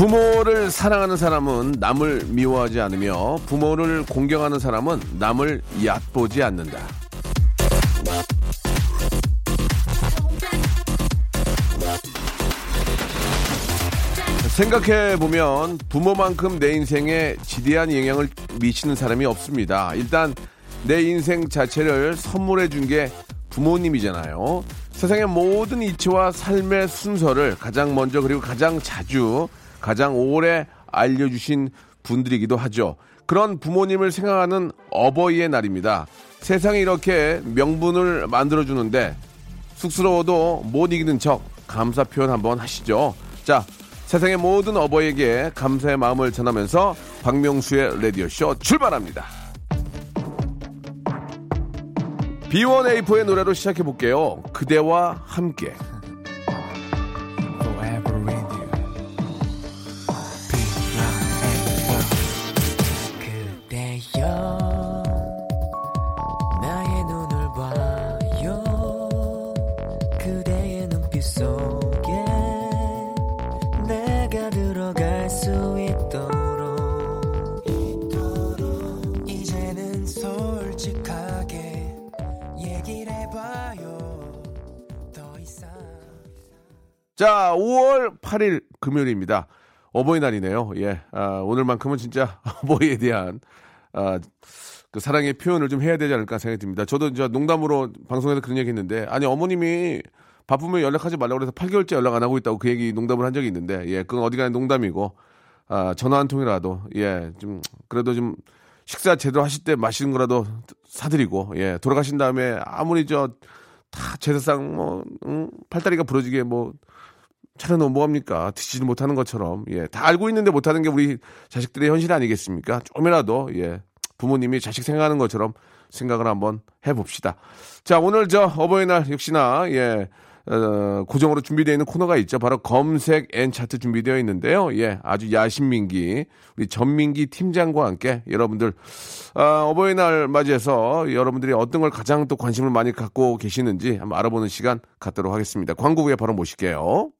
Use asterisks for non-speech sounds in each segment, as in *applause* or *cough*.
부모를 사랑하는 사람은 남을 미워하지 않으며 부모를 공경하는 사람은 남을 얕보지 않는다. 생각해 보면 부모만큼 내 인생에 지대한 영향을 미치는 사람이 없습니다. 일단 내 인생 자체를 선물해 준 게 부모님이잖아요. 세상의 모든 이치와 삶의 순서를 가장 먼저 그리고 가장 자주 가장 오래 알려주신 분들이기도 하죠. 그런 부모님을 생각하는 어버이의 날입니다. 세상에 이렇게 명분을 만들어주는데 쑥스러워도 못 이기는 척 감사 표현 한번 하시죠. 자, 세상의 모든 어버이에게 감사의 마음을 전하면서 박명수의 라디오쇼 출발합니다. B1A4의 노래로 시작해 볼게요. 그대와 함께. 솔직하게 얘기를 해봐요 더 이상 자, 5월 8일 금요일입니다. 어버이날이네요. 예. 아, 오늘만큼은 진짜 *laughs* 어버이에 대한 아, 그 사랑의 표현을 좀 해야 되지 않을까 생각이 듭니다. 저도 저 농담으로 방송에서 그런 얘기 했는데 아니 어머님이 바쁘면 연락하지 말라고 그래서 8개월째 연락 안 하고 있다고 그 얘기 농담을 한 적이 있는데 예, 그건 어디 가는 농담이고 아, 전화 한 통이라도 예, 좀 그래도 좀 식사 제대로 하실 때 맛있는 거라도 사드리고 예, 돌아가신 다음에 아무리 저 다 제사상 뭐 응? 팔다리가 부러지게 뭐 차려놓으면 뭐합니까? 드시지 못하는 것처럼, 예. 다 알고 있는데 못하는 게 우리 자식들의 현실 아니겠습니까? 조금이라도, 예. 부모님이 자식 생각하는 것처럼 생각을 한번 해봅시다. 자, 오늘 저 어버이날 역시나, 예. 어, 고정으로 준비되어 있는 코너가 있죠. 바로 검색 N 차트 준비되어 있는데요. 예, 아주 야심 민기 우리 전민기 팀장과 함께 여러분들 아, 어버이날 맞이해서 여러분들이 어떤 걸 가장 또 관심을 많이 갖고 계시는지 한번 알아보는 시간 갖도록 하겠습니다. 광고 후에 바로 모실게요.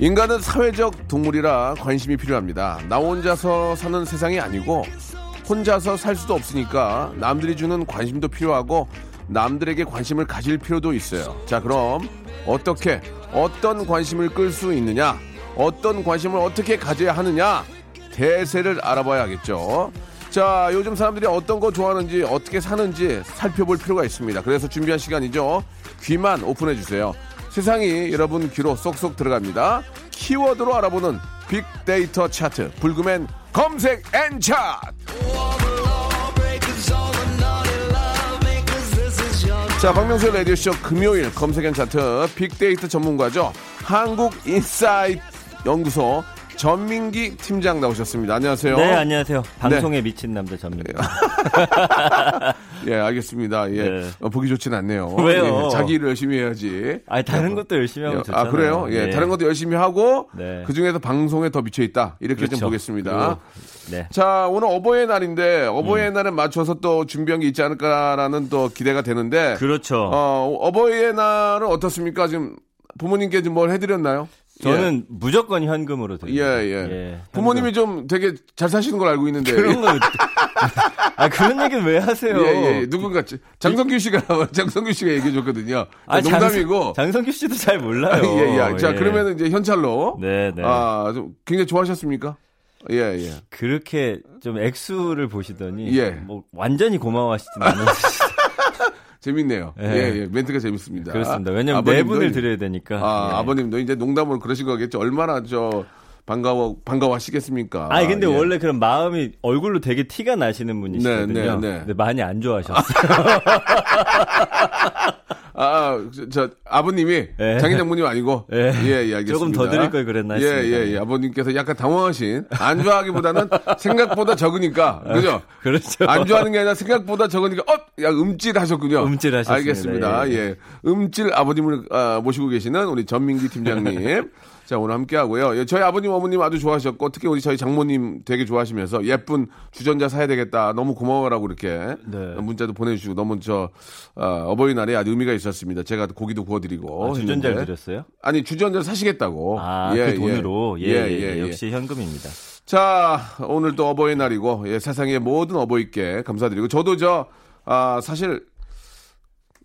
인간은 사회적 동물이라 관심이 필요합니다. 나 혼자서 사는 세상이 아니고 혼자서 살 수도 없으니까 남들이 주는 관심도 필요하고 남들에게 관심을 가질 필요도 있어요. 자, 그럼 어떻게 어떤 관심을 끌 수 있느냐? 어떤 관심을 어떻게 가져야 하느냐? 대세를 알아봐야 하겠죠. 자, 요즘 사람들이 어떤 거 좋아하는지 어떻게 사는지 살펴볼 필요가 있습니다. 그래서 준비한 시간이죠. 귀만 오픈해 주세요. 세상이 여러분 귀로 쏙쏙 들어갑니다. 키워드로 알아보는 빅데이터 차트 불금엔 검색 N 차트. 자, 박명수의 라디오쇼 금요일 검색 N 차트 빅데이터 전문가죠. 한국인사이트 연구소 전민기 팀장 나오셨습니다. 안녕하세요. 네, 안녕하세요. 방송에 미친 남자 전민기. *laughs* 예, 알겠습니다. 예. 네. 어, 보기 좋진 않네요. *laughs* 왜요? 예, 자기 일을 열심히 해야지. 아니, 다른 것도 열심히 하면 좋잖아요. 아, 그래요? 예, 네. 다른 것도 열심히 하고, 네. 그 중에서 방송에 더 미쳐 있다. 이렇게 좀 그렇죠. 보겠습니다. 그리고, 네. 자, 오늘 어버이의 날인데, 어버이의 음. 날에 맞춰서 또 준비한 게 있지 않을까라는 또 기대가 되는데, 그렇죠. 어, 어버이의 날은 어떻습니까? 지금 부모님께 좀 뭘 해드렸나요? 저는 무조건 현금으로 예, 드립니다. 예. 부모님이 좀 되게 잘 사시는 걸 알고 있는데. 그런 거. *laughs* 아, 그런 얘기는 왜 하세요? 예, 예. 누군가, 장성규 씨가, *laughs* 장성규 씨가 얘기해 줬거든요. 아, 농담이고. 장, 성 규 씨도 잘 몰라요. *laughs* 예, 예. 자, 예. 그러면 이제 현찰로. 네, 네. 아, 좀 굉장히 좋아하셨습니까? 예, 예. 그렇게 좀 액수를 보시더니 예. 뭐 완전히 고마워하시진 않으시죠. 재밌네요. 예, 예. 예. 멘트가 재밌습니다. 그렇습니다. 왜냐면 네 아버님도 분을 드려야 되니까. 아, 예. 아버님도 이제 농담으로 그러신 거겠죠. 얼마나 저 반가워 반가워하시겠습니까? 아니 근데 예. 원래 그런 마음이 얼굴로 되게 티가 나시는 분이시거든요. 네, 네, 네. 근데 많이 안 좋아하셨어요. *laughs* 아, 저, 저, 아버님이 예. 장인 장모님 아니고 예. 예, 예, 알겠습니다. 조금 더 드릴 걸 그랬나 예. 예, 예. 아버님께서 약간 당황하신 안 좋아하기보다는 *laughs* 생각보다 적으니까 그죠? 그렇죠. 안 좋아하는 게 아니라 생각보다 적으니까 어, 야 음찔하셨군요. 음찔하셨습니다. 알겠습니다. 예, 예, 음찔 아버님을 아, 모시고 계시는 우리 전민기 팀장님. *laughs* 자, 오늘 함께 하고요. 예, 저희 아버님, 어머님 아주 좋아하셨고, 특히 우리 저희 장모님 되게 좋아하시면서 예쁜 주전자 사야 되겠다. 너무 고마워라고 이렇게 네. 문자도 보내주시고, 너무 저, 어, 버이날에 아주 의미가 있었습니다. 제가 고기도 구워드리고. 아, 주전자를 했는데. 드렸어요? 아니, 주전자를 사시겠다고. 아, 예, 그 돈으로. 예, 예, 예, 예. 역시 현금입니다. 자, 오늘 또 어버이날이고, 예, 세상의 모든 어버이께 감사드리고, 저도 저, 아, 사실,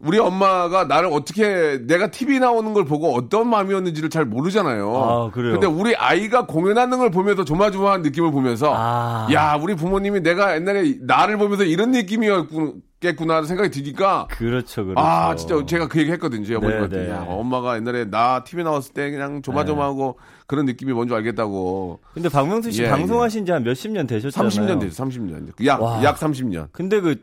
우리 엄마가 나를 어떻게, 내가 TV 나오는 걸 보고 어떤 마음이었는지를 잘 모르잖아요. 아, 그래요? 근데 우리 아이가 공연하는 걸 보면서 조마조마한 느낌을 보면서, 아. 야, 우리 부모님이 내가 옛날에 나를 보면서 이런 느낌이었겠구나 하는 생각이 드니까, 그렇죠, 그렇죠. 아, 진짜 제가 그 얘기 했거든요. 어머님한테. 네, 네. 야, 엄마가 옛날에 나 TV 나왔을 때 그냥 조마조마하고 그런 느낌이 뭔지 알겠다고. 근데 박명수 씨 예, 방송하신 지 한 몇십 년 되셨잖아요. 30년 됐어, 30년. 약, 와. 약 30년. 근데 그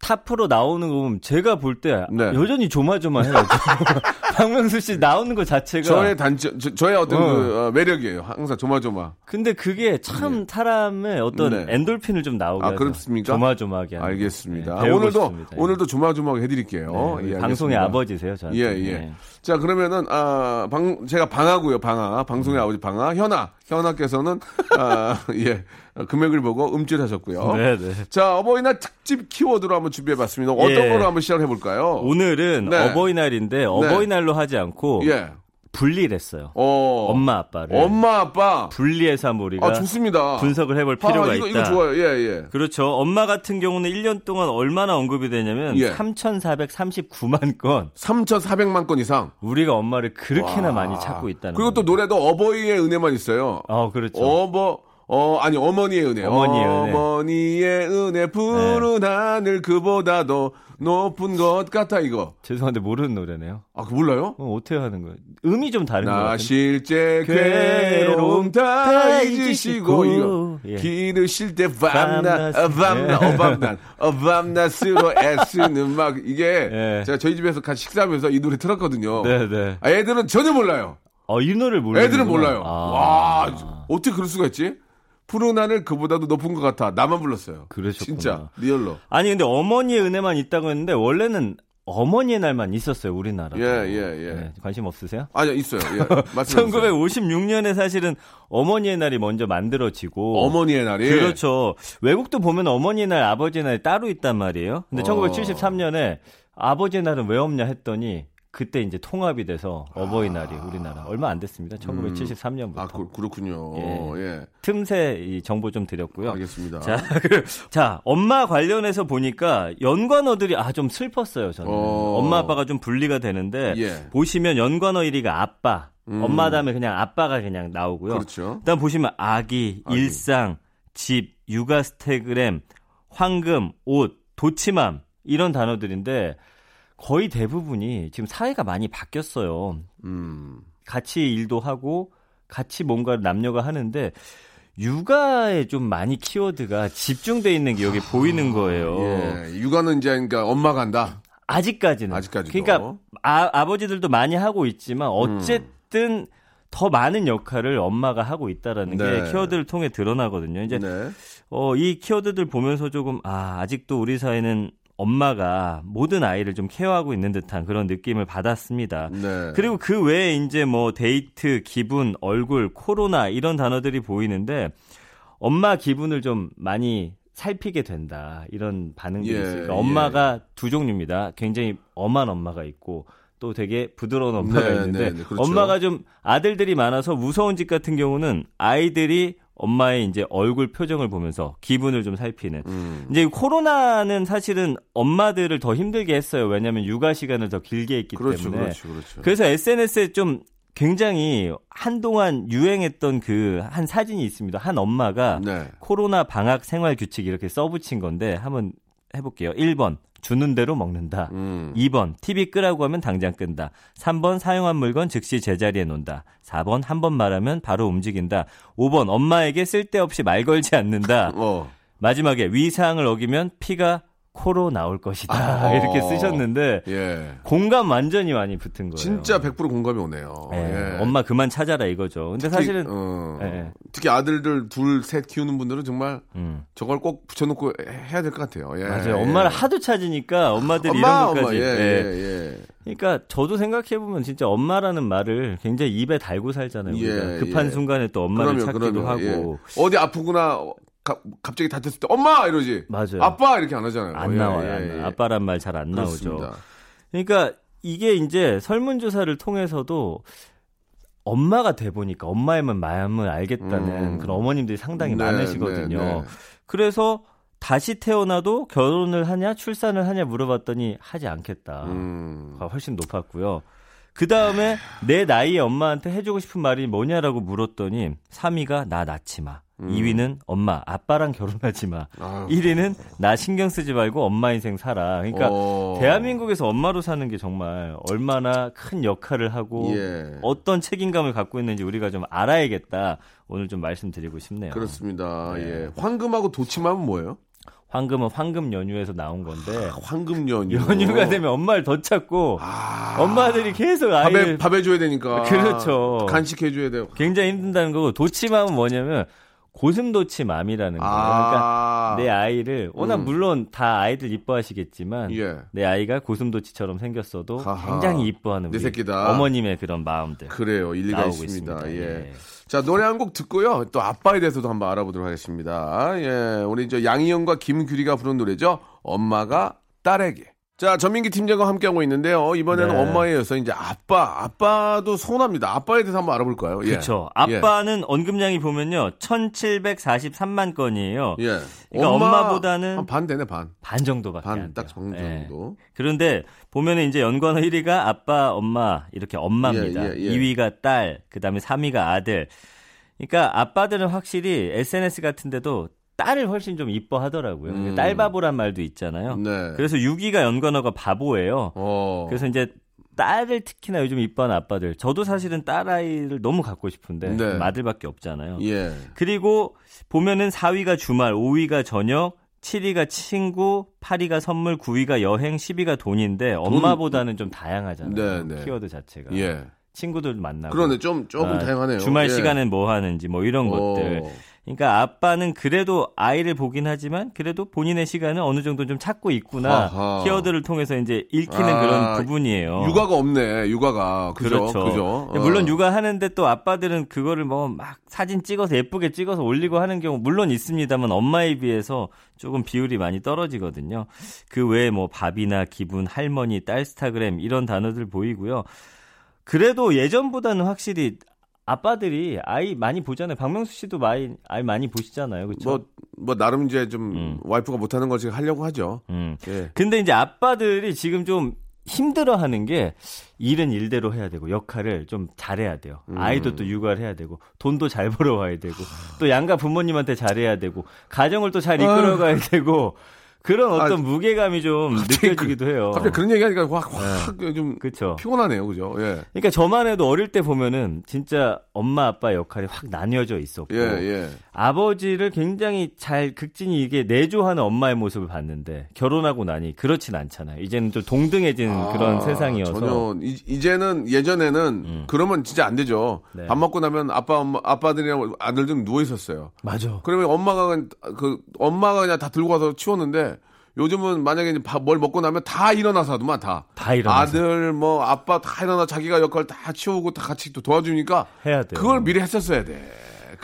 탑프로 나오는 거 보면 제가 볼때 네. 여전히 조마조마해요. *laughs* 박명수 씨 나오는 것 자체가. 저의 단점, 저, 의 어떤 어. 그 어, 매력이에요. 항상 조마조마. 근데 그게 참 사람의 어떤 네. 엔돌핀을 좀 나오게 아. 그렇습니까? 조마조마하게 알겠습니다. 거. 네, 오늘도, 싶습니다. 예. 오늘도 조마조마하게 해드릴게요. 네, 예, 방송의. 아버지세요, 저한테. 예, 예. 네. 자, 그러면은, 아, 방, 제가 방하고요, 방하. 방송의 아버지 방하. 현아. 현아께서는, 아, *laughs* 예. 금액을 보고 음질하셨고요. 네, 네. 자, 어버이날 특집 키워드로 한번 준비해봤습니다. 어떤 예. 거로 한번 시작해볼까요? 오늘은 네. 어버이날인데 어버이날로 하지 않고 예. 분리를 했어요. 어. 엄마 아빠를 엄마, 아빠. 분리해서 한번 우리가 아, 좋습니다. 분석을 해볼 필요가 아, 이거, 있다. 이거 좋아요. 예, 예. 그렇죠. 엄마 같은 경우는 1년 동안 얼마나 언급이 되냐면 예. 3,439만 건. 3,400만 건 이상. 우리가 엄마를 그렇게나 와. 많이 찾고 있다는 그리고 또 거예요. 노래도 어버이의 은혜만 있어요. 어, 그렇죠. 어버 어 아니 어머니의 은혜. 어머니의 은혜. 어머니의 은혜 푸른 하늘 그보다도 높은 것 같아 이거. 죄송한데 모르는 노래네요. 아, 그 몰라요? 어, 어떻게 하는 거예요? 음이 좀 다른 것 나. 실제 괴로움 다 잊으시고 이거 예. 기르실 때 밤낮 밤낮. 어, 밤낮 예. 어 밤낮 어 밤낮으로 *laughs* 애쓰는 막 이게 예. 제가 저희 집에서 같이 식사하면서 이 노래 틀었거든요. 네, 네. 아, 애들은 전혀 몰라요. 어, 이 노래를 모르는 애들은 몰라요. 아. 와, 어떻게 그럴 수가 있지? 푸른 하늘 그보다도 높은 것 같아. 나만 불렀어요. 그러셨구나. 진짜 리얼로. 아니 근데 어머니의 은혜만 있다고 했는데 원래는 어머니의 날만 있었어요 우리나라. 예, 예, 예. 관심 없으세요? 아니요, 있어요. 예. 말씀해 주세요. 1956년에 사실은 어머니의 날이 먼저 만들어지고 어머니의 날이 그렇죠. 외국도 보면 어머니의 날, 아버지의 날이 따로 있단 말이에요. 근데 어. 1973년에 아버지의 날은 왜 없냐 했더니 그때 이제 통합이 돼서 어버이날이 우리나라 얼마 안 됐습니다. 1973년부터. 아, 그, 그렇군요. 예. 예. 틈새 이 정보 좀 드렸고요. 알겠습니다. 자, *laughs* 그, 자, 엄마 관련해서 보니까 연관어들이 아 좀 슬펐어요. 저는 어. 엄마 아빠가 좀 분리가 되는데 예. 보시면 연관어 1위가 아빠, 엄마 다음에 그냥 아빠가 그냥 나오고요. 그렇죠. 그다음 보시면 아기, 아기. 일상, 집, 육아 스테그램, 황금, 옷, 도치맘 이런 단어들인데 거의 대부분이 지금 사회가 많이 바뀌었어요. 음. 같이 일도 하고 같이 뭔가를 남녀가 하는데 육아에 좀 많이 키워드가 집중돼 있는 게 여기 보이는 거예요. 예. 육아는 이제 그러니까 엄마가 한다. 아직까지는. 아직까지도. 그러니까 아, 아버지들도 많이 하고 있지만 어쨌든 더 많은 역할을 엄마가 하고 있다라는 네. 게 키워드를 통해 드러나거든요. 이제 네. 어, 이 키워드들 보면서 조금 아 아직도 우리 사회는 엄마가 모든 아이를 좀 케어하고 있는 듯한 그런 느낌을 받았습니다. 네. 그리고 그 외에 이제 뭐 데이트, 기분, 얼굴, 코로나 이런 단어들이 보이는데 엄마 기분을 좀 많이 살피게 된다 이런 반응들이 예, 있으니까 예. 엄마가 두 종류입니다. 굉장히 엄한 엄마가 있고 또 되게 부드러운 엄마가 네, 있는데 네, 네, 그렇죠. 엄마가 좀 아들들이 많아서 무서운 집 같은 경우는 아이들이 엄마의 이제 얼굴 표정을 보면서 기분을 좀 살피는. 음. 이제 코로나는 사실은 엄마들을 더 힘들게 했어요. 왜냐하면 육아 시간을 더 길게 했기 그렇죠, 때문에. 그렇죠, 그렇죠. 그래서 SNS에 좀 굉장히 한동안 유행했던 그 한 사진이 있습니다. 한 엄마가 네. 코로나 방학 생활 규칙 이렇게 써붙인 건데 한번 해볼게요. 1번 주는 대로 먹는다. 음. 2번 TV 끄라고 하면 당장 끈다. 3번 사용한 물건 즉시 제자리에 놓는다. 4번 한 번 말하면 바로 움직인다. 5번 엄마에게 쓸데없이 말 걸지 않는다. *laughs* 어. 마지막에 위사항을 어기면 피가 코로 나올 것이다. 아. *laughs* 이렇게 쓰셨는데 예. 공감 완전히 많이 붙은 거예요. 진짜 100% 공감이 오네요. 예, 예. 엄마 그만 찾아라 이거죠. 근데 특히, 사실은 어, 예. 특히 아들들 둘, 셋 키우는 분들은 정말 음, 저걸 꼭 붙여놓고 해야 될 것 같아요. 예. 맞아요. 엄마를 하도 찾으니까 엄마들이 엄마, 이런 엄마, 것까지. 예, 예. 예, 예. 그러니까 저도 생각해 보면 진짜 엄마라는 말을 굉장히 입에 달고 살잖아요. 예, 급한 예. 순간에 또 엄마를 그럼요, 찾기도 그럼요. 하고 예. 어디 아프구나 어, 가- 갑자기 다쳤을 때 엄마 이러지. 맞아요. 아빠 이렇게 안 하잖아요. 안 예, 나와요. 예, 안 예. 아빠란 말 잘 안 나오죠. 그러니까 이게 이제 설문조사를 통해서도 엄마가 돼 보니까 엄마의 마음을 알겠다는 음. 그런 어머님들이 상당히 네, 많으시거든요. 네, 네. 그래서 다시 태어나도 결혼을 하냐 출산을 하냐 물어봤더니 하지 않겠다. 음. 가 훨씬 높았고요. 그 다음에 내 나이에 엄마한테 해주고 싶은 말이 뭐냐라고 물었더니 3위가 나 낳지 마. 2위는 엄마, 아빠랑 결혼하지 마. 음. 아유. 1위는 나 신경 쓰지 말고 엄마 인생 살아. 그러니까 어. 대한민국에서 엄마로 사는 게 정말 얼마나 큰 역할을 하고 예. 어떤 책임감을 갖고 있는지 우리가 좀 알아야겠다. 오늘 좀 말씀드리고 싶네요. 그렇습니다. 네. 예. 황금하고 도치마는 뭐예요? 황금은 황금 연휴에서 나온 건데 황금 연휴. 연휴가 되면 엄마를 더 찾고 아. 엄마들이 계속 아이를 밥해 줘야 되니까. 그렇죠. 간식해 줘야 돼요. 굉장히 힘든다는 거고 도치맘은 뭐냐면 고슴도치맘이라는 거예요. 그러니까 아. 내 아이를 워낙 음. 물론 다 아이들 이뻐하시겠지만 예. 내 아이가 고슴도치처럼 생겼어도 하하. 굉장히 이뻐하는 내 새끼다. 어머님의 그런 마음들 그래요. 일리가 있습니다. 있습니다. 예. 예. 자, 노래 한 곡 듣고요. 또 아빠에 대해서도 한번 알아보도록 하겠습니다. 예. 우리 저 양희영과 김규리가 부른 노래죠. 엄마가 딸에게. 자, 전민기 팀장과 함께하고 있는데요. 이번에는 네. 엄마에 이어서 이제 아빠, 아빠도 서운합니다. 아빠에 대해서 한번 알아볼까요? 예. 그렇죠. 예. 아빠는 언급량이 보면요 1,743만 건이에요. 예. 그러니까 엄마 보다는 한반 되네, 반. 반 정도밖에 반, 안딱 돼요. 정도. 예. 정도. 그런데 보면은 이제 연관어 1위가 아빠, 엄마 이렇게 엄마입니다. 예, 예, 예. 2위가 딸, 그다음에 3위가 아들. 그러니까 아빠들은 확실히 SNS 같은 데도 딸을 훨씬 좀 이뻐하더라고요. 음. 딸바보란 말도 있잖아요. 네. 그래서 6위가 연관어가 바보예요. 어. 그래서 이제 딸을 특히나 요즘 이뻐하는 아빠들. 저도 사실은 딸아이를 너무 갖고 싶은데 네. 아들밖에 없잖아요. 예. 그리고 보면은 4위가 주말, 5위가 저녁, 7위가 친구, 8위가 선물, 9위가 여행, 10위가 돈인데 엄마보다는 좀 다양하잖아요. 네, 네. 키워드 자체가. 예. 친구들 만나고. 그러네. 좀, 조금 아, 다양하네요. 주말 예. 시간엔 뭐 하는지 뭐 이런 어. 것들. 그러니까 아빠는 그래도 아이를 보긴 하지만 그래도 본인의 시간을 어느 정도 좀 찾고 있구나. 아하. 키워드를 통해서 이제 읽히는 아, 그런 부분이에요. 육아가 없네, 육아가. 그죠? 그렇죠. 그죠? 어. 물론 육아하는데 또 아빠들은 그거를 뭐 막 사진 찍어서 예쁘게 찍어서 올리고 하는 경우 물론 있습니다만 엄마에 비해서 조금 비율이 많이 떨어지거든요. 그 외에 뭐 밥이나 기분, 할머니, 딸스타그램 이런 단어들 보이고요. 그래도 예전보다는 확실히 아빠들이 아이 많이 보잖아요. 박명수 씨도 많이 아이 많이 보시잖아요. 그렇죠? 뭐, 뭐, 나름 이제 좀, 음. 와이프가 못 하는 걸 지금 하려고 하죠. 음. 예. 근데 이제 아빠들이 지금 좀 힘들어 하는 게 일은 일대로 해야 되고 역할을 좀 잘해야 돼요. 음. 아이도 또 육아를 해야 되고 돈도 잘 벌어와야 되고 또 양가 부모님한테 잘해야 되고 가정을 또 잘 이끌어가야 되고 그런 어떤 아, 무게감이 좀 느껴지기도 해요. 갑자기 그런 얘기 하니까 확, 확, 좀 그렇죠. 피곤하네요. 그죠? 예. 그러니까 저만 해도 어릴 때 보면은 진짜 엄마 아빠 역할이 확 나뉘어져 있었고 예, 예. 아버지를 굉장히 잘 극진히 이게 내조하는 엄마의 모습을 봤는데 결혼하고 나니 그렇진 않잖아요. 이제는 좀 동등해진 그런 아, 세상이어서 전혀, 이, 이제는, 예전에는, 음. 그러면 진짜 안 되죠. 네. 밥 먹고 나면 아빠, 엄마, 아빠들이랑 아들들은 누워 있었어요. 맞아. 그러면 엄마가, 그냥 그, 엄마가 그냥 다 들고 와서 치웠는데, 요즘은 만약에 이제 밥, 뭘 먹고 나면 다 일어나서 하더만, 다. 다 일어나서. 아들, 뭐, 아빠 다 일어나 자기가 역할 다 치우고 다 같이 또 도와주니까, 해야 돼요. 그걸 미리 했었어야 돼.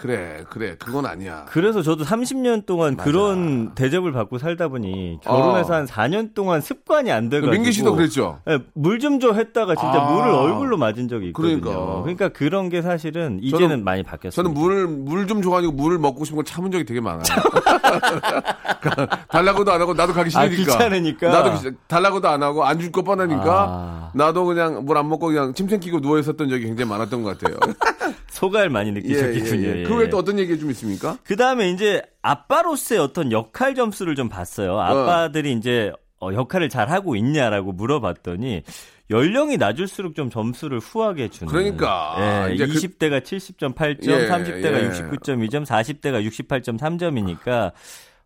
그래, 그래. 그건 아니야. 그래서 저도 30년 동안 맞아. 그런 대접을 받고 살다 보니 결혼해서 어. 한 4년 동안 습관이 안 돼가지고 민기 씨도 그랬죠. 물좀 줘 했다가 진짜 아. 물을 얼굴로 맞은 적이 있거든요. 그러니까. 그러니까, 그런 게 사실은 이제는 많이 바뀌었어요. 저는 물을 물좀 줘가지고 물을 먹고 싶은 걸 참은 적이 되게 많아요. *laughs* 달라고도 안 하고 나도 가기 아, 싫으니까. 귀찮으니까. 나도 달라고도 안 하고 안 줄 거 뻔하니까 아. 나도 그냥 물 안 먹고 그냥 침 생기고 누워 있었던 적이 굉장히 많았던 것 같아요. *laughs* 소갈 많이 느끼셨겠군요. 예. 그 외에 또 어떤 얘기 좀 있습니까? 그 다음에 이제 아빠로서의 어떤 역할 점수를 좀 봤어요. 아빠들이 이제 어, 역할을 잘 하고 있냐라고 물어봤더니 연령이 낮을수록 좀 점수를 후하게 주는. 그러니까. 예, 이제 그- 20대가 70.8점, 예, 30대가 예. 69.2점, 40대가 68.3점이니까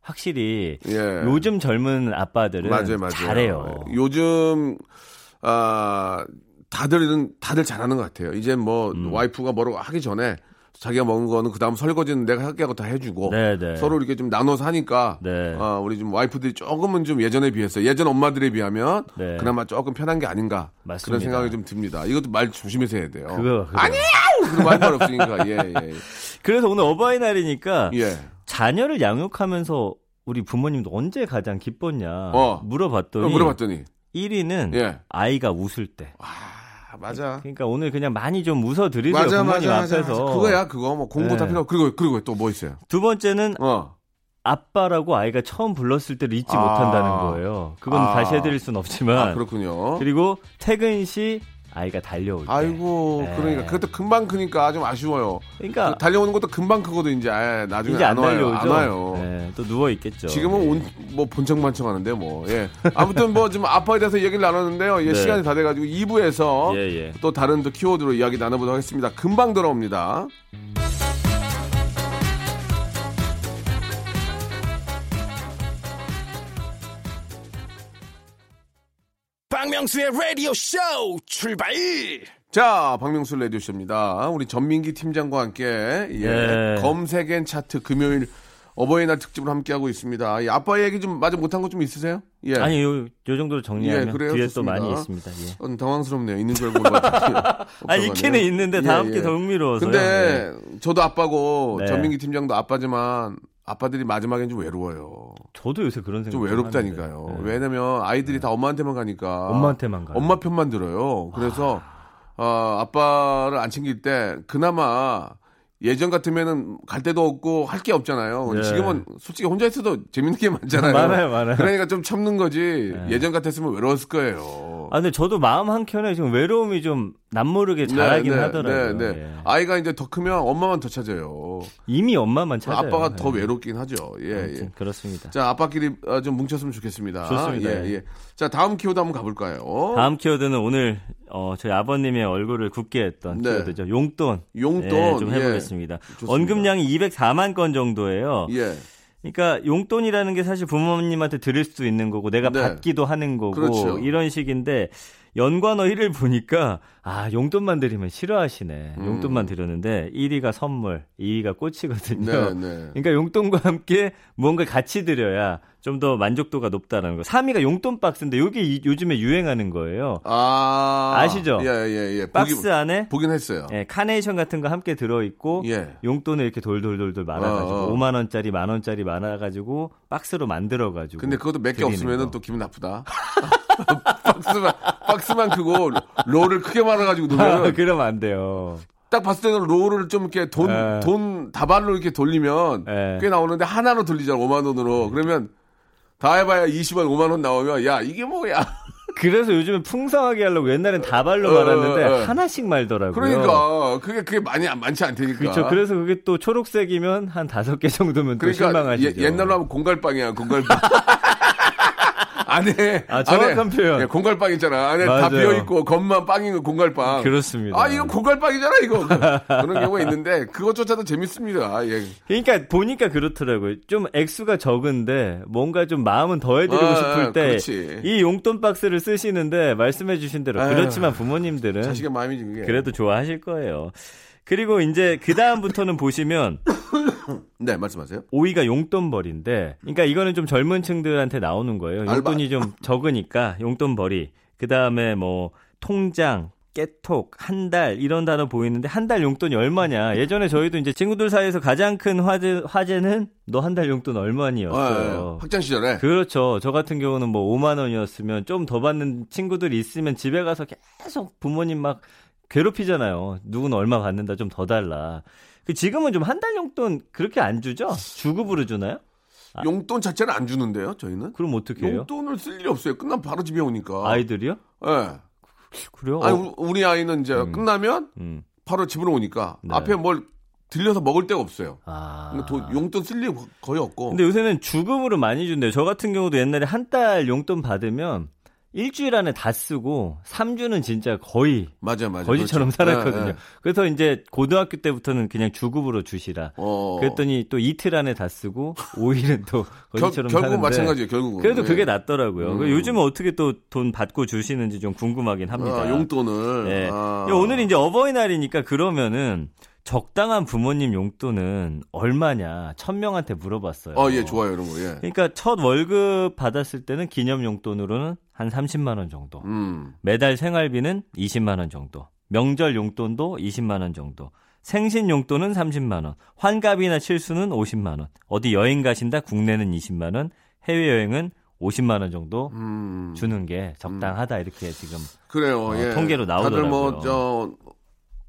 확실히 예. 요즘 젊은 아빠들은 맞아요, 맞아요. 잘해요. 요즘 아 다들은 다들 잘하는 것 같아요. 이제 뭐 음. 와이프가 뭐라고 하기 전에 자기가 먹은 거는 그 다음 설거지는 내가 할게 하고 다 해주고 네, 네. 서로 이렇게 좀 나눠서 하니까 네. 어, 우리 좀 와이프들이 조금은 좀 예전에 비해서 예전 엄마들에 비하면 네. 그나마 조금 편한 게 아닌가 맞습니다. 그런 생각이 좀 듭니다. 이것도 말 조심해서 해야 돼요. 그거, 그거. 아니야! 그거 말말 없으니까 예 예. *laughs* 그래서 오늘 어버이날이니까 예. 자녀를 양육하면서 우리 부모님도 언제 가장 기뻤냐 어. 물어봤더니 어, 물어봤더니 1위는 예. 아이가 웃을 때. 아 맞아. 그러니까 오늘 그냥 많이 좀 웃어 드리세요 맞아 부모님 맞아 맞아. 앞에서. 그거야 그거 뭐 공부 다 네. 필요 없고 그리고 그리고 또 뭐 있어요? 두 번째는 어. 아빠라고 아이가 처음 불렀을 때를 잊지 아. 못한다는 거예요. 그건 아. 다시 해드릴 순 없지만. 아, 그렇군요. 그리고 퇴근 시 아이가 달려올 때. 아이고, 네. 그러니까 그것도 금방 크니까 좀 아쉬워요. 그러니까 그 달려오는 것도 금방 크거든 이제 아, 나중에 이제 안, 와요. 달려오죠. 안 와요. 네, 또 누워 있겠죠. 지금은 온, 뭐 본청반청하는데 뭐 예. 아무튼 뭐 지금 아빠에 대해서 얘기를 나눴는데요. 예, 네. 시간이 다 돼가지고 2부에서 예, 예. 또 다른 또 키워드로 이야기 나눠보도록 하겠습니다. 금방 돌아옵니다. 박명수의 라디오 쇼 출발 자, 박명수 레디오 쇼입니다. 우리 전민기 팀장과 함께 예, 네. 검색엔 차트 금요일 어버이날 특집으로 함께 하고 있습니다. 이 아빠 얘기 좀 마저 못한 거좀 있으세요? 예. 아니 요, 요 정도로 정리하면 예, 그래요? 뒤에 좋습니다. 또 많이 있습니다. 예. 어, 당황스럽네요. 있는 걸 보고. 아 있기는 있는데 다음 게더 흥미로워서요. 근데 저도 아빠고 네. 전민기 팀장도 아빠지만 아빠들이 마지막엔 좀 외로워요. 저도 요새 그런 생각 좀 외롭다니까요. 네. 왜냐면 아이들이 다 엄마한테만 가니까 엄마한테만 가요. 엄마 편만 들어요. 그래서 어, 아빠를 안 챙길 때 그나마 예전 같으면은 갈 데도 없고 할 게 없잖아요. 네. 지금은 솔직히 혼자 있어도 재밌는 게 많잖아요. *laughs* 많아요, 많아요. 그러니까 좀 참는 거지. 네. 예전 같았으면 외로웠을 거예요. 아 근데 저도 마음 한 켠에 지금 외로움이 좀 남모르게 자라긴 네, 네, 하더라고요. 네, 네. 예. 아이가 이제 더 크면 엄마만 더 찾아요. 이미 엄마만 찾아요. 아빠가 더 예. 외롭긴 하죠. 예, 아무튼 예. 그렇습니다. 자, 아빠끼리 어, 좀 뭉쳤으면 좋겠습니다. 좋습니다. 예, 예. 자, 다음 키워드 한번 가볼까요? 다음 키워드는 오늘 어, 저희 아버님의 얼굴을 굳게 했던 네. 키워드죠. 용돈. 용돈. 예, 좀 예. 해보겠습니다. 좋습니다. 언급량이 204만 건 정도예요. 예. 그러니까 용돈이라는 게 사실 부모님한테 드릴 수도 있는 거고 내가 네. 받기도 하는 거고 그렇죠. 이런 식인데 연관어 1을 보니까 아 용돈만 드리면 싫어하시네. 음. 용돈만 드렸는데 1위가 선물, 2위가 꽃이거든요. 네, 네. 그러니까 용돈과 함께 무언가 같이 드려야 좀 더 만족도가 높다는 거. 3위가 용돈 박스인데 이게 이- 요즘에 유행하는 거예요. 아. 아시죠? 예, 예, 예. 박스 보긴, 안에 보긴 했어요. 예, 카네이션 같은 거 함께 들어 있고 예. 용돈을 이렇게 돌돌돌돌 말아가지고 어, 어. 5만 원짜리, 만 원짜리 말아가지고 박스로 만들어가지고. 근데 그것도 몇 개 없으면은 거. 또 기분 나쁘다. *laughs* 박스만, 박스만 크고 롤을 크게 말아가지고 아, 놓으면 그러면 안 돼요. 딱 봤을 때는 롤을 좀 이렇게 돈, 예. 돈 다발로 이렇게 돌리면 예. 꽤 나오는데 하나로 돌리잖아, 5만 원으로. 그러면 다 해봐야 20원, 5만 원 나오면 야, 이게 뭐야. 그래서 요즘은 풍성하게 하려고 옛날엔 다발로 어, 말았는데 어, 어. 하나씩 말더라고요. 그러니까 그게 그게 많이 안- 많지 않다니까. 그렇죠. 그래서 그게 또 초록색이면 한 다섯 개 정도면 또 그러니까 실망하시죠. 예- 옛날로 하면 공갈빵이야, 공갈빵. *laughs* 안에 아, 정확한 표현. 예, 공갈빵 있잖아. 안에 다 맞아요. 비어 있고 겉만 빵인 거 공갈빵. 그렇습니다. 아, 이거 공갈빵이잖아, 이거. *laughs* 그런 경우가 있는데 그것조차도 재밌습니다. 예. 그러니까 보니까 그렇더라고요. 좀 액수가 적은데 뭔가 좀 마음은 더해드리고 아, 싶을 때. 이 용돈 박스를 쓰시는데 말씀해주신 대로 아유, 그렇지만 부모님들은 자식의 마음이지 그게. 그래도 좋아하실 거예요. 그리고 이제 그 다음부터는 보시면 네, 말씀하세요. 5위가 용돈벌이인데, 그러니까 이거는 좀 젊은 층들한테 나오는 거예요. 용돈이 좀 *laughs* 적으니까 용돈벌이. 그 다음에 뭐 통장, 깨톡, 한 달 이런 단어 보이는데 한 달 용돈이 얼마냐? 예전에 저희도 이제 친구들 사이에서 가장 큰 화제 화제는 너 한 달 용돈 얼마니였어요. 예, 학창 시절에. 그렇죠. 저 같은 경우는 뭐 5만 원이었으면 좀 더 받는 친구들이 있으면 집에 가서 계속 부모님 막 괴롭히잖아요. 누구는 얼마 받는다 좀 더 달라. 그 지금은 좀 한 달 용돈 그렇게 안 주죠? 주급으로 주나요? 용돈 자체는 안 주는데요, 저희는. 그럼 어떻게 해요? 용돈을 쓸 일이 없어요. 끝나면 바로 집에 오니까. 아이들이요? 예. 그래요? 아니, 어, 우- 우리 아이는 이제 끝나면 음. 바로 집으로 오니까 네. 앞에 뭘 들려서 먹을 데가 없어요. 아. 그러니까 돈- 용돈 쓸 일이 거의 없고. 근데 요새는 주급으로 많이 준대요. 저 같은 경우도 옛날에 한 달 용돈 받으면 일주일 안에 다 쓰고 3주는 진짜 거의 맞아, 맞아. 거지처럼 그렇죠. 살았거든요. 예, 예. 그래서 이제 고등학교 때부터는 그냥 주급으로 주시라. 어. 그랬더니 또 이틀 안에 다 쓰고 5일은 또 *laughs* 결, 거지처럼 결국 사는데 마찬가지예요, 결국은. 그래도 예. 그게 낫더라고요. 음. 요즘은 어떻게 또 돈 받고 주시는지 좀 궁금하긴 합니다. 아, 용돈을. 예. 아. 오늘 이제 어버이날이니까 그러면은 적당한 부모님 용돈은 얼마냐 천 명한테 물어봤어요. 어, 예, 좋아요, 이런 거, 예. 그러니까 첫 월급 받았을 때는 기념 용돈으로는 한 30만 원 정도. 음. 매달 생활비는 20만 원 정도. 명절 용돈도 20만 원 정도. 생신 용돈은 30만 원. 환갑이나 칠순은 50만 원. 어디 여행 가신다 국내는 20만 원. 해외 여행은 50만 원 정도 음. 주는 게 적당하다 이렇게 지금 그래요, 어, 예. 통계로 다들 뭐, 나오더라고요. 저,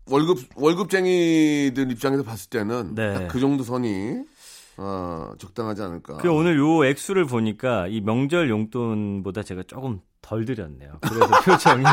월급, 월급쟁이들 입장에서 봤을 때는 네. 딱 그 정도 선이, 어, 적당하지 않을까. 그 오늘 요 액수를 보니까 이 명절 용돈보다 제가 조금 덜 드렸네요. 그래서 *laughs* 표정이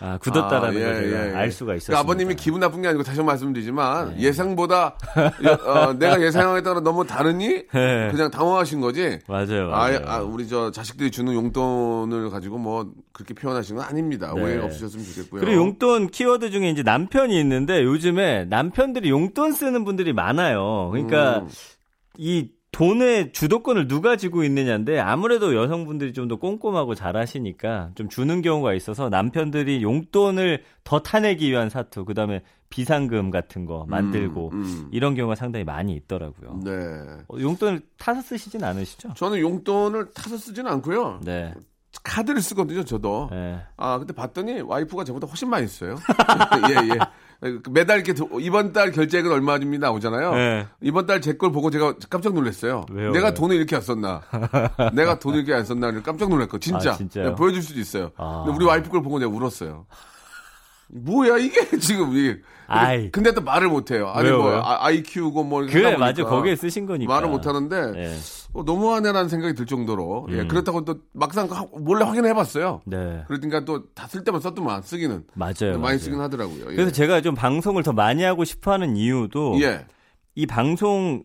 아, 굳었다라는 아, 예, 걸 제가 예, 예. 알 수가 그 있었습니다. 아버님이 기분 나쁜 게 아니고 다시 말씀드리지만 네. 예상보다 여- 어, 내가 예상했다가 너무 다르니 네. *laughs* 그냥 당황하신 거지. 맞아요, 아, 맞아요. 아, 우리 저 자식들이 주는 용돈을 가지고 뭐 그렇게 표현하신 건 아닙니다. 네. 오해 없으셨으면 좋겠고요. 그리고 용돈 키워드 중에 이제 남편이 있는데 요즘에 남편들이 용돈 쓰는 분들이 많아요. 그러니까 음. 이 돈의 주도권을 누가 쥐고 있느냐인데 아무래도 여성분들이 좀 더 꼼꼼하고 잘하시니까 좀 주는 경우가 있어서 남편들이 용돈을 더 타내기 위한 사투, 그다음에 비상금 같은 거 만들고 음. 이런 경우가 상당히 많이 있더라고요. 네. 어, 용돈을 타서 쓰시진 않으시죠? 저는 용돈을 타서 쓰지는 않고요. 네. 카드를 쓰거든요, 저도. 네. 아, 근데 봤더니 와이프가 저보다 훨씬 많이 써요. *laughs* 예, 예. 매달 이렇게 도- 이번 달 결제액은 얼마입니다 나오잖아요. 네. 이번 달 제 걸 보고 제가 깜짝 놀랐어요. 왜요, 내가? 돈을 이렇게 안 썼나? *laughs* 내가 돈을 이렇게 안 썼나를 깜짝 놀랐고 진짜. 아, 진짜요? 네, 보여줄 수도 있어요. 아. 근데 우리 와이프 걸 보고 내가 울었어요. 뭐야 이게 *laughs* 지금 이게. 근데, 아이. 근데 또 말을 못해요. 아니 왜요, 뭐 왜요? 아, 아이 키우고 뭐 그래, 맞아. 거기에 쓰신 거니까. 말을 못 하는데 네. 어, 너무하네라는 생각이 들 정도로 예, 음. 그렇다고 또 막상 하- 몰래 확인해 봤어요. 네. 그러니까 또 다 쓸 때만 썼더만 쓰기는 맞아요. 많이 맞아요. 쓰긴 하더라고요. 예. 그래서 제가 좀 방송을 더 많이 하고 싶어 하는 이유도 예, 이 방송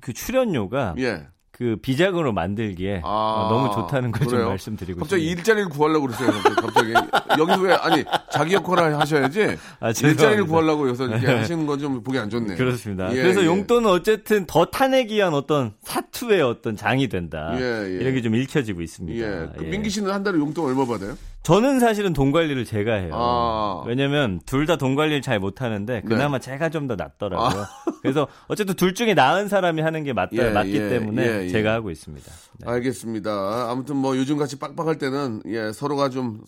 그 출연료가 예. 그 비자금으로 만들기에 아, 어, 너무 좋다는 걸좀 그래요? 말씀드리고 갑자기 싶습니다. 일자리를 구하려고 그러세요. 갑자기 여기서 왜 아니 자기 역할을 하셔야지 아, 일자리를. 구하려고 여기서 이렇게 하시는 건 좀 보기 안 좋네요. 그렇습니다. 예, 그래서 예. 용돈은 어쨌든 더 타내기 위한 어떤 사투의 어떤 장이 된다. 예, 예. 이런 게 좀 읽혀지고 있습니다. 예, 그 예. 민기 씨는 한 달에 용돈 얼마 받아요? 저는 사실은 돈 관리를 제가 해요. 아. 네. 왜냐면 둘 다 돈 관리를 잘 못하는데 그나마 제가 좀 더 낫더라고요. *laughs* 그래서 어쨌든 둘 중에 나은 사람이 하는 게 맞다, 예, 맞기 예, 때문에 예, 예. 제가 하고 있습니다. 네. 알겠습니다. 아무튼 뭐 요즘 같이 빡빡할 때는 예, 서로가 좀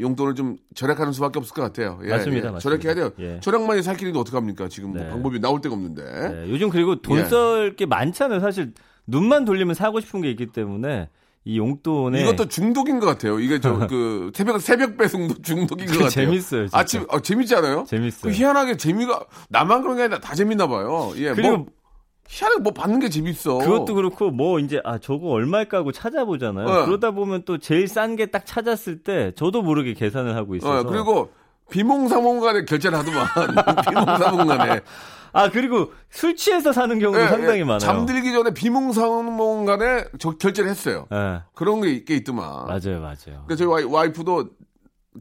용돈을 좀 절약하는 수밖에 없을 것 같아요. 예, 맞습니다, 예. 맞습니다. 절약해야 돼요. 예. 절약만이 살 길이도 어떡합니까? 지금 뭐 네. 방법이 나올 데가 없는데. 네, 요즘 그리고 돈 예. 쓸게 많잖아요. 사실 눈만 돌리면 사고 싶은 게 있기 때문에 이 용돈에 이것도 중독인 것 같아요. 이게 저 *laughs* 그 새벽 새벽 배송도 중독인 것 같아요. 재밌어요, 진짜. 아침 어, 재밌지 않아요? 재밌어요. 그 희한하게 재미가 나만 그런 게 아니라 다 재밌나 봐요. 예, 그리고 뭐 희한하게 뭐 받는 게 재밌어. 그것도 그렇고 뭐 이제 아 저거 얼마일까 하고 찾아보잖아요. 네. 그러다 보면 또 제일 싼 게 딱 찾았을 때 저도 모르게 계산을 하고 있어서 어, 그리고 비몽사몽간에 결제를 하더만 *laughs* 비몽사몽간에 아 그리고 술 취해서 사는 경우도 예, 상당히 예, 많아요. 잠들기 전에 비몽사몽간에 저 결제를 했어요. 예, 그런 게 있게 있더만. 맞아요, 맞아요. 그래서 저희 와이, 와이 프도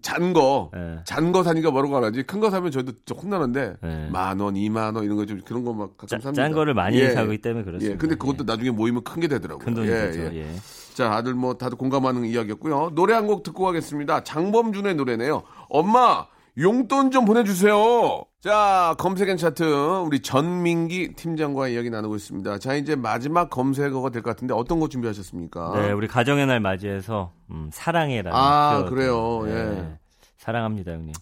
잔 거, 예. 잔거 사니까 뭐라고 하지? 큰 거 사면 저희도 좀 혼나는데 네. 만 원, 이만 원 이런 거 좀 그런 거 막 가끔 짠, 삽니다. 짠 거를 많이 예. 사기 때문에 그렇습니다. 예, 근데 그것도 나중에 모이면 큰 게 되더라고요. 큰 돈이 예, 되죠. 예. 예. 자, 다들 뭐 다들 공감하는 이야기였고요. 노래 한 곡 듣고 가겠습니다. 장범준의 노래네요. 엄마 용돈 좀 보내주세요. 자, 검색엔 차트 우리 전민기 팀장과 이야기 나누고 있습니다. 자, 이제 마지막 검색어가 될 것 같은데 어떤 거 준비하셨습니까? 네, 우리 가정의 날 맞이해서 음, 사랑해라는 아, 키워드. 그래요. 네, 예. 사랑합니다, 형님.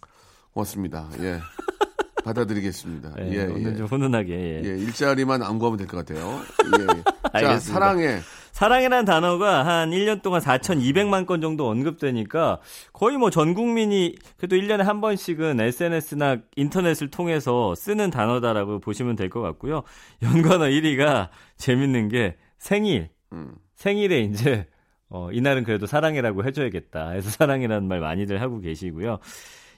고맙습니다. 예. *laughs* 받아드리겠습니다. 예, 예, 오늘 예. 좀 훈훈하게. 예. 예, 일자리만 안 구하면 될 것 같아요. 예, 예. *laughs* 자, 알겠습니다. 사랑해. 사랑이라는 단어가 한 1년 동안 4,200만 건 정도 언급되니까 거의 뭐 전 국민이 그래도 1년에 한 번씩은 SNS나 인터넷을 통해서 쓰는 단어다라고 보시면 될 것 같고요. 연관어 1위가 재밌는 게 생일. 음. 생일에 이제 어, 이날은 그래도 사랑이라고 해줘야겠다. 해서 사랑이라는 말 많이들 하고 계시고요.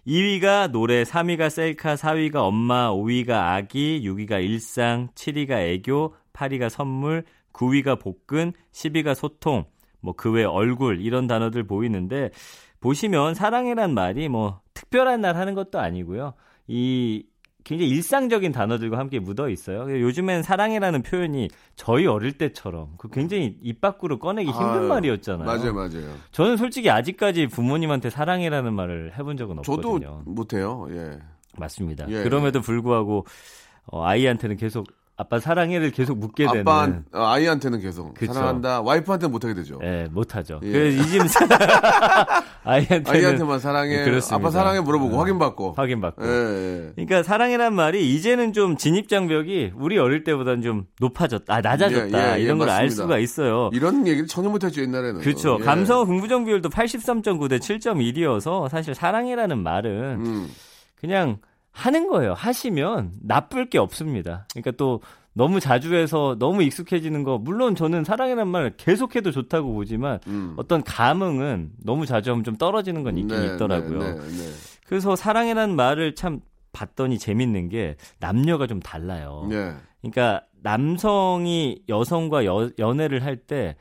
2위가 노래, 3위가 셀카, 4위가 엄마, 5위가 아기, 6위가 일상, 7위가 애교, 8위가 선물, 9위가 복근, 10위가 소통, 뭐 그 외 얼굴 이런 단어들 보이는데 보시면 사랑이란 말이 뭐 특별한 날 하는 것도 아니고요. 이 굉장히 일상적인 단어들과 함께 묻어 있어요. 요즘엔 사랑이라는 표현이 저희 어릴 때처럼 그 굉장히 입 밖으로 꺼내기 힘든 아유, 말이었잖아요. 맞아요, 맞아요. 저는 솔직히 아직까지 부모님한테 사랑이라는 말을 해본 적은 저도 없거든요. 못해요. 예. 맞습니다. 예. 그럼에도 불구하고 어, 아이한테는 계속 아빠 사랑해를 계속 묻게 되는 아빠, 어, 아이한테는 계속 그쵸. 사랑한다. 와이프한테는 못하게 되죠. 예, 못하죠. 예. 그래서 이집 *laughs* 아이한테는 아이한테만 사랑해. 그렇습니다. 아빠 사랑해 물어보고 어, 확인받고. 확인받고. 예, 예. 그러니까 사랑이란 말이 이제는 좀 진입 장벽이 우리 어릴 때보다는 좀 높아졌다, 아, 낮아졌다 예, 이런 걸 알. 수가 있어요. 이런 얘기를 전혀 못했죠, 옛날에는. 그렇죠. 예. 감성어 긍부정 비율도 83.9 대 7.1이어서 사실 사랑이라는 말은 음. 그냥 하는 거예요. 하시면 나쁠 게 없습니다. 그러니까 또 너무 자주 해서 너무 익숙해지는 거 물론 저는 사랑이라는 말 계속해도 좋다고 보지만 음. 어떤 감흥은 너무 자주 하면 좀 떨어지는 건 있긴 네, 있더라고요. 네, 네, 네. 그래서 사랑이라는 말을 참 봤더니 재밌는 게 남녀가 좀 달라요. 네. 그러니까 남성이 여성과 여- 연애를 할 때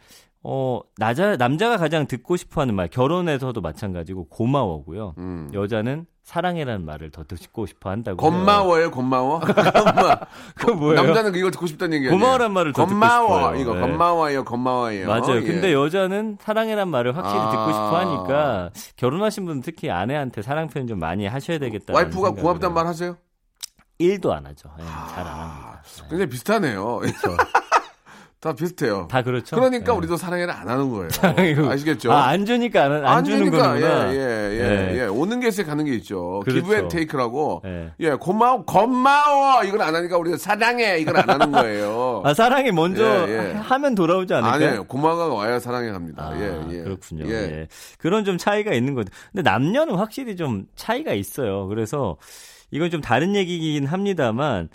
어, 나자, 남자가 가장 듣고 싶어 하는 말, 결혼에서도 마찬가지고 고마워고요. 음. 여자는 사랑이라는 말을 더 듣고 싶어 한다고. 고마워요, 고마워. *laughs* 고마. 그거 뭐예요? 남자는 이걸 듣고 싶다는 얘기 아니에요. 고마워란 말을 더 듣고 고마워. 싶어요. 이거 네. 고마워요, 고마워요. 맞아요. 예. 근데 여자는 사랑이란 말을 확실히 아. 듣고 싶어 하니까 결혼하신 분은 특히 아내한테 사랑 표현 좀 많이 하셔야 되겠다. 와이프가 고맙단 말 하세요? 일도 안 하죠. 예, 잘 안 합니다. 굉장히 비슷하네요. *laughs* 다 비슷해요. 다 그렇죠. 그러니까 예. 우리도 사랑해를 안 하는 거예요. *laughs* 사랑이고. 아시겠죠? 아, 안 주니까 안, 안 주는 주니까, 거구나. 예, 예, 예, 예. 오는 게 있어요, 가는 게 있죠. 그렇죠. give and take라고. 예. 예, 고마워, 고마워! 이걸 안 하니까 우리가 사랑해! 이걸 안 하는 거예요. 아, 사랑이 먼저 예, 예. 하면 돌아오지 않을까요? 아니에요. 고마워가 와야 사랑해 갑니다. 아, 예, 예. 그렇군요. 예. 예. 그런 좀 차이가 있는 거죠. 근데 남녀는 확실히 좀 차이가 있어요. 그래서 이건 좀 다른 얘기긴 합니다만,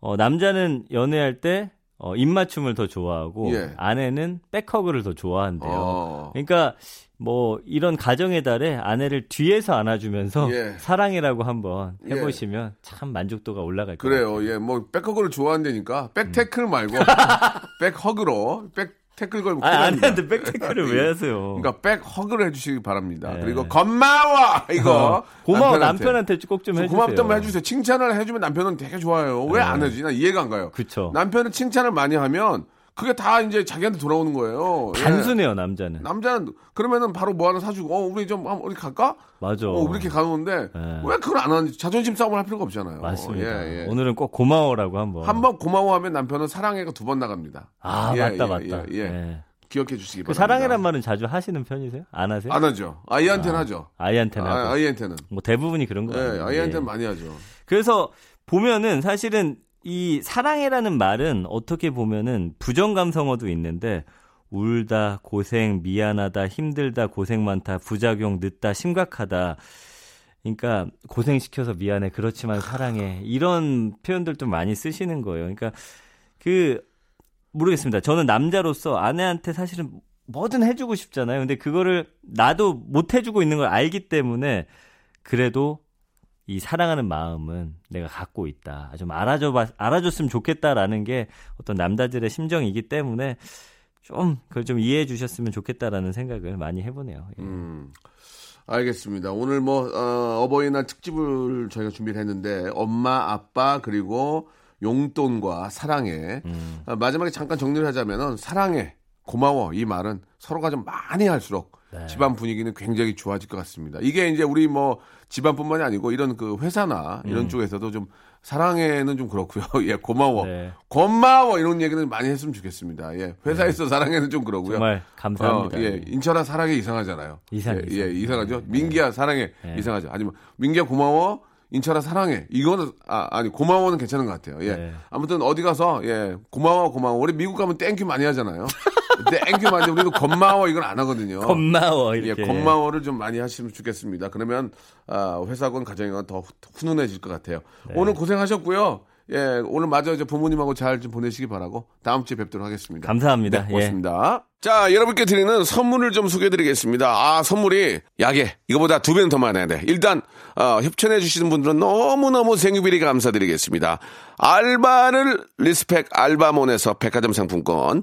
어, 남자는 연애할 때, 어, 입맞춤을 더 좋아하고, 예. 아내는 백허그를 더 좋아한대요. 어. 그러니까, 뭐, 이런 가정의 달에 아내를 뒤에서 안아주면서 예. 사랑이라고 한번 예. 해보시면 참 만족도가 올라갈 거예요. 그래요. 예, 뭐, back hug를 좋아한다니까. 음. 말고, *laughs* back hug로, back tackle 걸고. 아, 납니다. 아내한테 back tackle을 왜 하세요? 그러니까 back hug를 해주시기 바랍니다. 네. 그리고 고마워! 이거. 어, 고마워 남편한테 꼭 좀 해주세요. 고맙다면 해주세요. 칭찬을 해주면 남편은 되게 좋아요. 왜 안 해주지? 나 이해가 안 가요. 그쵸. 남편은 칭찬을 많이 하면 그게 다 이제 자기한테 돌아오는 거예요. 예. 단순해요 남자는. 남자는 그러면은 바로 뭐 하나 사주고 어 우리 좀 한번 우리 갈까? 맞아. 어 이렇게 가는데 예. 왜 그걸 안 하는지 자존심 싸움을 할 필요가 없잖아요. 맞습니다. 예, 예. 오늘은 꼭 고마워라고 한번. 한 번 고마워하면 남편은 사랑해가 두 번 나갑니다. 아 예, 맞다 예, 맞다. 예. 기억해 주시기 그 바랍니다. 사랑이란 말은 자주 하시는 편이세요? 안 하세요? 안 하죠. 아이한테는 하죠. 아이한테는. 아, 아이한테는. 뭐 대부분이 그런 거 예, 같아요. 아이한테는 예. 많이 하죠. 그래서 보면은 사실은 이 사랑이라는 말은 어떻게 보면은 부정 감성어도 있는데 울다, 고생, 미안하다, 힘들다, 고생 많다, 부작용 늦다, 심각하다. 그러니까 고생시켜서 미안해, 그렇지만 사랑해. 이런 표현들도 많이 쓰시는 거예요. 그러니까 그 모르겠습니다. 저는 남자로서 아내한테 사실은 뭐든 해주고 싶잖아요. 근데 그거를 나도 못 해주고 있는 걸 알기 때문에 그래도 이 사랑하는 마음은 내가 갖고 있다. 좀 알아줘 봐, 알아줬으면 좋겠다라는 게 어떤 남자들의 심정이기 때문에 좀 그걸 좀 이해해 주셨으면 좋겠다라는 생각을 많이 해보네요. 예. 음, 알겠습니다. 오늘 뭐 어, 버이날 특집을 저희가 준비를 했는데 엄마, 아빠 그리고 용돈과 사랑해. 음. 어, 마지막에 잠깐 정리를 하자면은 사랑해, 고마워 이 말은 서로가 좀 많이 할수록 네. 집안 분위기는 굉장히 좋아질 것 같습니다. 이게 이제 우리 뭐 집안뿐만이 아니고 이런 그 회사나 이런 음. 쪽에서도 좀 사랑해는 좀 그렇고요. *laughs* 예, 고마워. 네. 고마워 이런 얘기는 많이 했으면 좋겠습니다. 예, 회사에서 사랑해는 좀 그러고요. 정말 감사합니다. 어, 예, 인철아 사랑해 이상하잖아요. 이상, 예, 이상. 예, 이상하죠. 민기야 사랑해 네. 이상하죠. 아니면 민기야 고마워. 인철아 사랑해. 이거는 아 아니 고마워는 괜찮은 것 같아요. 예. 네. 아무튼 어디 가서 예 고마워 고마워. 우리 미국 가면 thank you 많이 하잖아요. *laughs* Thank you 많이 우리도 고마워 이건 안 하거든요. 고마워 예, 이렇게. 고마워를 좀 많이 하시면 좋겠습니다. 그러면 아, 회사건 가정이건 더 후- 훈훈해질 것 같아요. 네. 오늘 고생하셨고요. 예, 오늘 마저 이제 부모님하고 잘 좀 보내시기 바라고 다음 주에 뵙도록 하겠습니다. 감사합니다. 네, 예. 고맙습니다. 자, 여러분께 드리는 선물을 좀 소개해드리겠습니다. 아, 선물이 약에 이거보다 두 배는 더 많아야 돼. 일단 어, 협찬해 주시는 분들은 너무너무 thank you very 감사드리겠습니다. 알바를 respect 알바몬에서 백화점 상품권,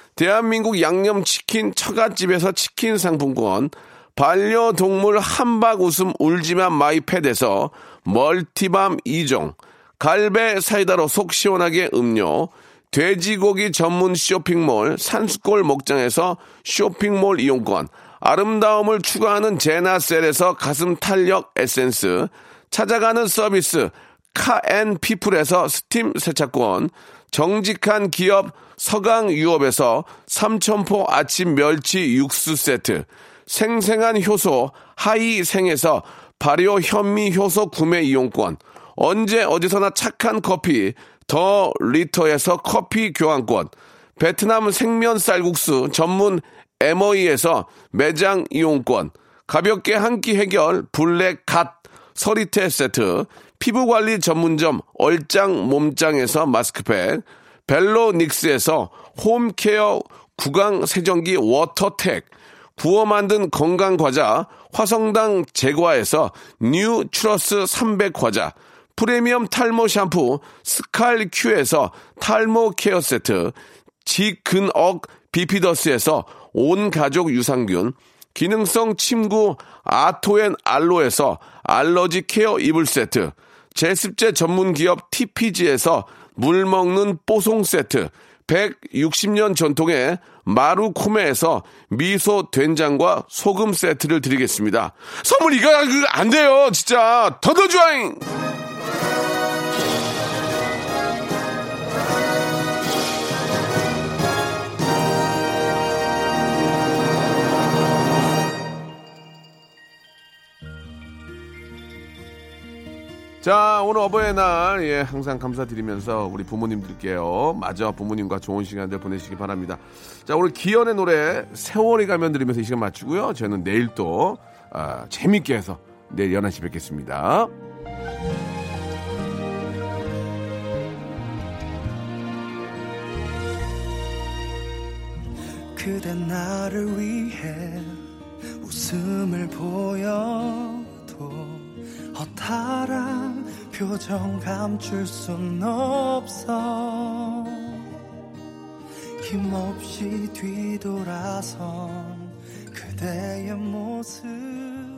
대한민국 양념치킨 처갓집에서 치킨 상품권, 반려동물 함박 웃음 울지만 마이패드에서 multi balm 2종, 갈배 사이다로 속 시원하게 음료, 돼지고기 전문 쇼핑몰 산수골 목장에서 쇼핑몰 이용권, 아름다움을 추구하는 제나셀에서 가슴 탄력 에센스, 찾아가는 서비스 카앤피플에서 스팀 세차권, 정직한 기업 서강유업에서 삼천포 아침 멸치 육수 세트, 생생한 효소 하이생에서 발효 현미 효소 구매 이용권, 언제 어디서나 착한 커피 더 리터에서 커피 교환권, 베트남 생면 쌀국수 전문 에머이에서 매장 이용권, 가볍게 한 끼 해결 블랙 갓 서리태 세트, 피부관리 전문점 얼짱 몸짱에서 마스크팩, 벨로닉스에서 home care 구강 세정기 워터텍, 구워 만든 건강 과자 화성당 제과에서 뉴 추러스 300 과자, 프리미엄 탈모 샴푸 스칼 큐에서 탈모 케어 세트, 지근억 비피더스에서 온 가족 유산균, 기능성 침구 아토앤 알로에서 알러지 케어 이불 세트, 제습제 전문 기업 TPG에서 물 먹는 뽀송 세트, 160년 전통의 마루코메에서 미소 된장과 소금 세트를 드리겠습니다. 선물 이거 안 돼요, 진짜. 더더 주아잉! 자, 오늘 어버이날, 예, 항상 감사드리면서 우리 부모님들께요. 마저 부모님과 좋은 시간들 보내시기 바랍니다. 자, 오늘 기현의 노래, 세월이 가면 들으면서 이 시간 마치고요. 저는 내일 또, 아, 재밌게 해서 내일 11시 뵙겠습니다. 그대 나를 위해 웃음을 보여도 허탈한 표정 감출 순 없어. 힘없이 뒤돌아선 그대의 모습